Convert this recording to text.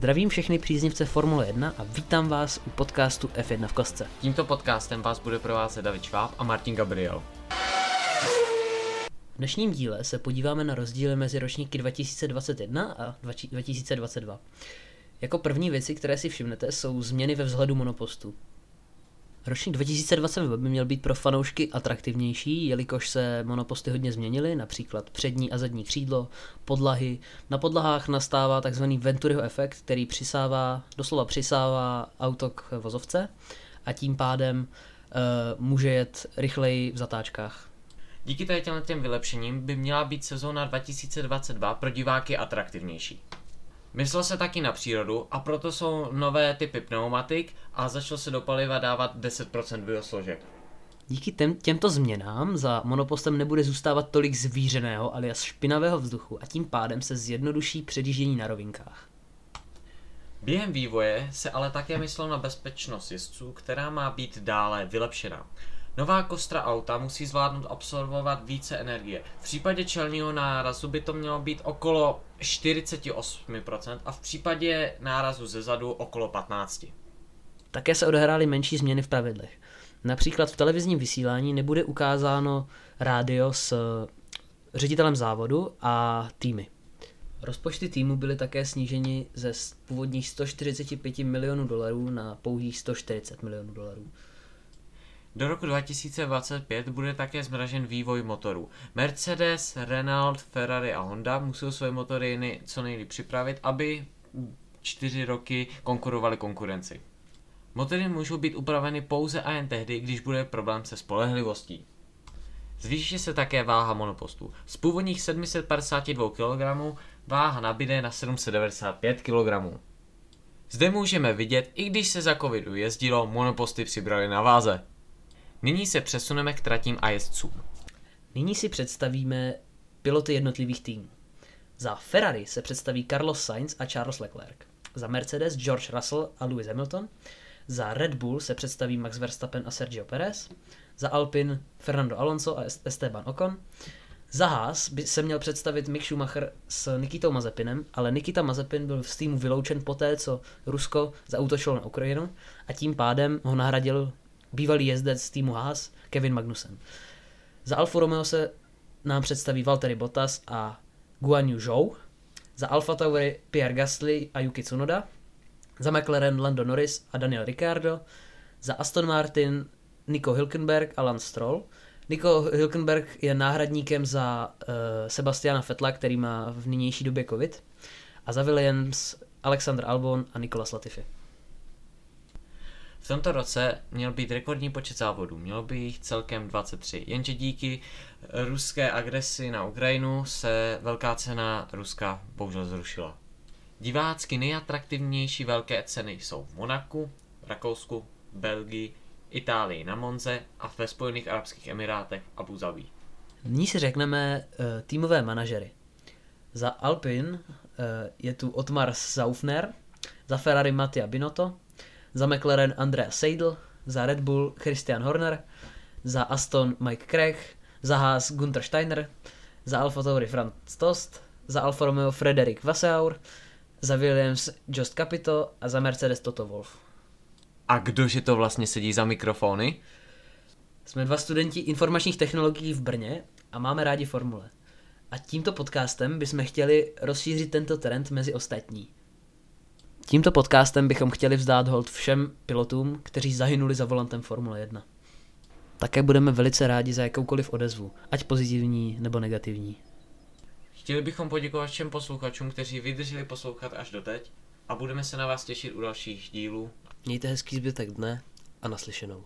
Zdravím všechny příznivce Formule 1 a vítám vás u podcastu F1 v kostce. Tímto podcastem vás bude provázet David Šváb a Martin Gabriel. V dnešním díle se podíváme na rozdíly mezi ročníky 2021 a 2022. Jako první věci, které si všimnete, jsou změny ve vzhledu monopostu. Ročník 2022 by měl být pro fanoušky atraktivnější, jelikož se monoposty hodně změnily, například přední a zadní křídlo, podlahy. Na podlahách nastává tzv. Venturiho efekt, který přisává, doslova přisává auto k vozovce a tím pádem uh, může jet rychleji v zatáčkách. Díky těm vylepšením by měla být sezóna 2022 pro diváky atraktivnější. Myslel se taky na přírodu a proto jsou nové typy pneumatik a začalo se do paliva dávat 10% biosložek. Díky těm, těmto změnám za monopostem nebude zůstávat tolik zvířeného alias špinavého vzduchu a tím pádem se zjednoduší předjíždění na rovinkách. Během vývoje se ale také myslelo na bezpečnost jezdců, která má být dále vylepšena. Nová kostra auta musí zvládnout absorbovat více energie. V případě čelního nárazu by to mělo být okolo 48% a v případě nárazu ze zadu okolo 15%. Také se odehrály menší změny v pravidlech. Například v televizním vysílání nebude ukázáno rádio s ředitelem závodu a týmy. Rozpočty týmu byly také sníženy ze původních 145 milionů dolarů na pouhých 140 milionů dolarů. Do roku 2025 bude také zmražen vývoj motorů. Mercedes, Renault, Ferrari a Honda musí své motory co nejlíp připravit, aby čtyři roky konkurovali konkurenci. Motory můžou být upraveny pouze a jen tehdy, když bude problém se spolehlivostí. Zvýší se také váha monopostů. Z původních 752 kg váha nabíde na 795 kg. Zde můžeme vidět, i když se za covidu jezdilo, monoposty přibrali na váze. Nyní se přesuneme k tratím a jezdcům. Nyní si představíme piloty jednotlivých týmů. Za Ferrari se představí Carlos Sainz a Charles Leclerc. Za Mercedes George Russell a Lewis Hamilton. Za Red Bull se představí Max Verstappen a Sergio Perez. Za Alpine Fernando Alonso a Esteban Ocon. Za Haas by se měl představit Mick Schumacher s Nikitou Mazepinem, ale Nikita Mazepin byl z týmu vyloučen poté, co Rusko zautočilo na Ukrajinu a tím pádem ho nahradil bývalý jezdec z týmu Haas Kevin Magnussen. Za Alfa Romeo se nám představí Valtteri Bottas a Guan Yu Zhou, za Alfa Tauri Pierre Gasly a Yuki Tsunoda, za McLaren Lando Norris a Daniel Ricciardo, za Aston Martin Nico Hülkenberg a Lance Stroll. Nico Hülkenberg je náhradníkem za uh, Sebastiana Fetla, který má v nynější době covid. A za Williams Alexander Albon a Nicolas Latifi. V tomto roce měl být rekordní počet závodů, mělo by jich celkem 23, jenže díky ruské agresi na Ukrajinu se velká cena Ruska bohužel zrušila. Divácky nejatraktivnější velké ceny jsou v Monaku, Rakousku, Belgii, Itálii na Monze a ve Spojených Arabských Emirátech Abu Zabi. Nyní si řekneme uh, týmové manažery. Za Alpin uh, je tu Otmar Saufner, za Ferrari Mattia Binotto, za McLaren Andrea Seidel, za Red Bull Christian Horner, za Aston Mike Craig, za Haas Gunther Steiner, za Alfa Tauri Franz Tost, za Alfa Romeo Frederick Vasseur, za Williams Just Capito a za Mercedes Toto Wolf. A kdože to vlastně sedí za mikrofony? Jsme dva studenti informačních technologií v Brně a máme rádi formule. A tímto podcastem bychom chtěli rozšířit tento trend mezi ostatní. Tímto podcastem bychom chtěli vzdát hold všem pilotům, kteří zahynuli za volantem Formule 1. Také budeme velice rádi za jakoukoliv odezvu, ať pozitivní nebo negativní. Chtěli bychom poděkovat všem posluchačům, kteří vydrželi poslouchat až doteď a budeme se na vás těšit u dalších dílů. Mějte hezký zbytek dne a naslyšenou.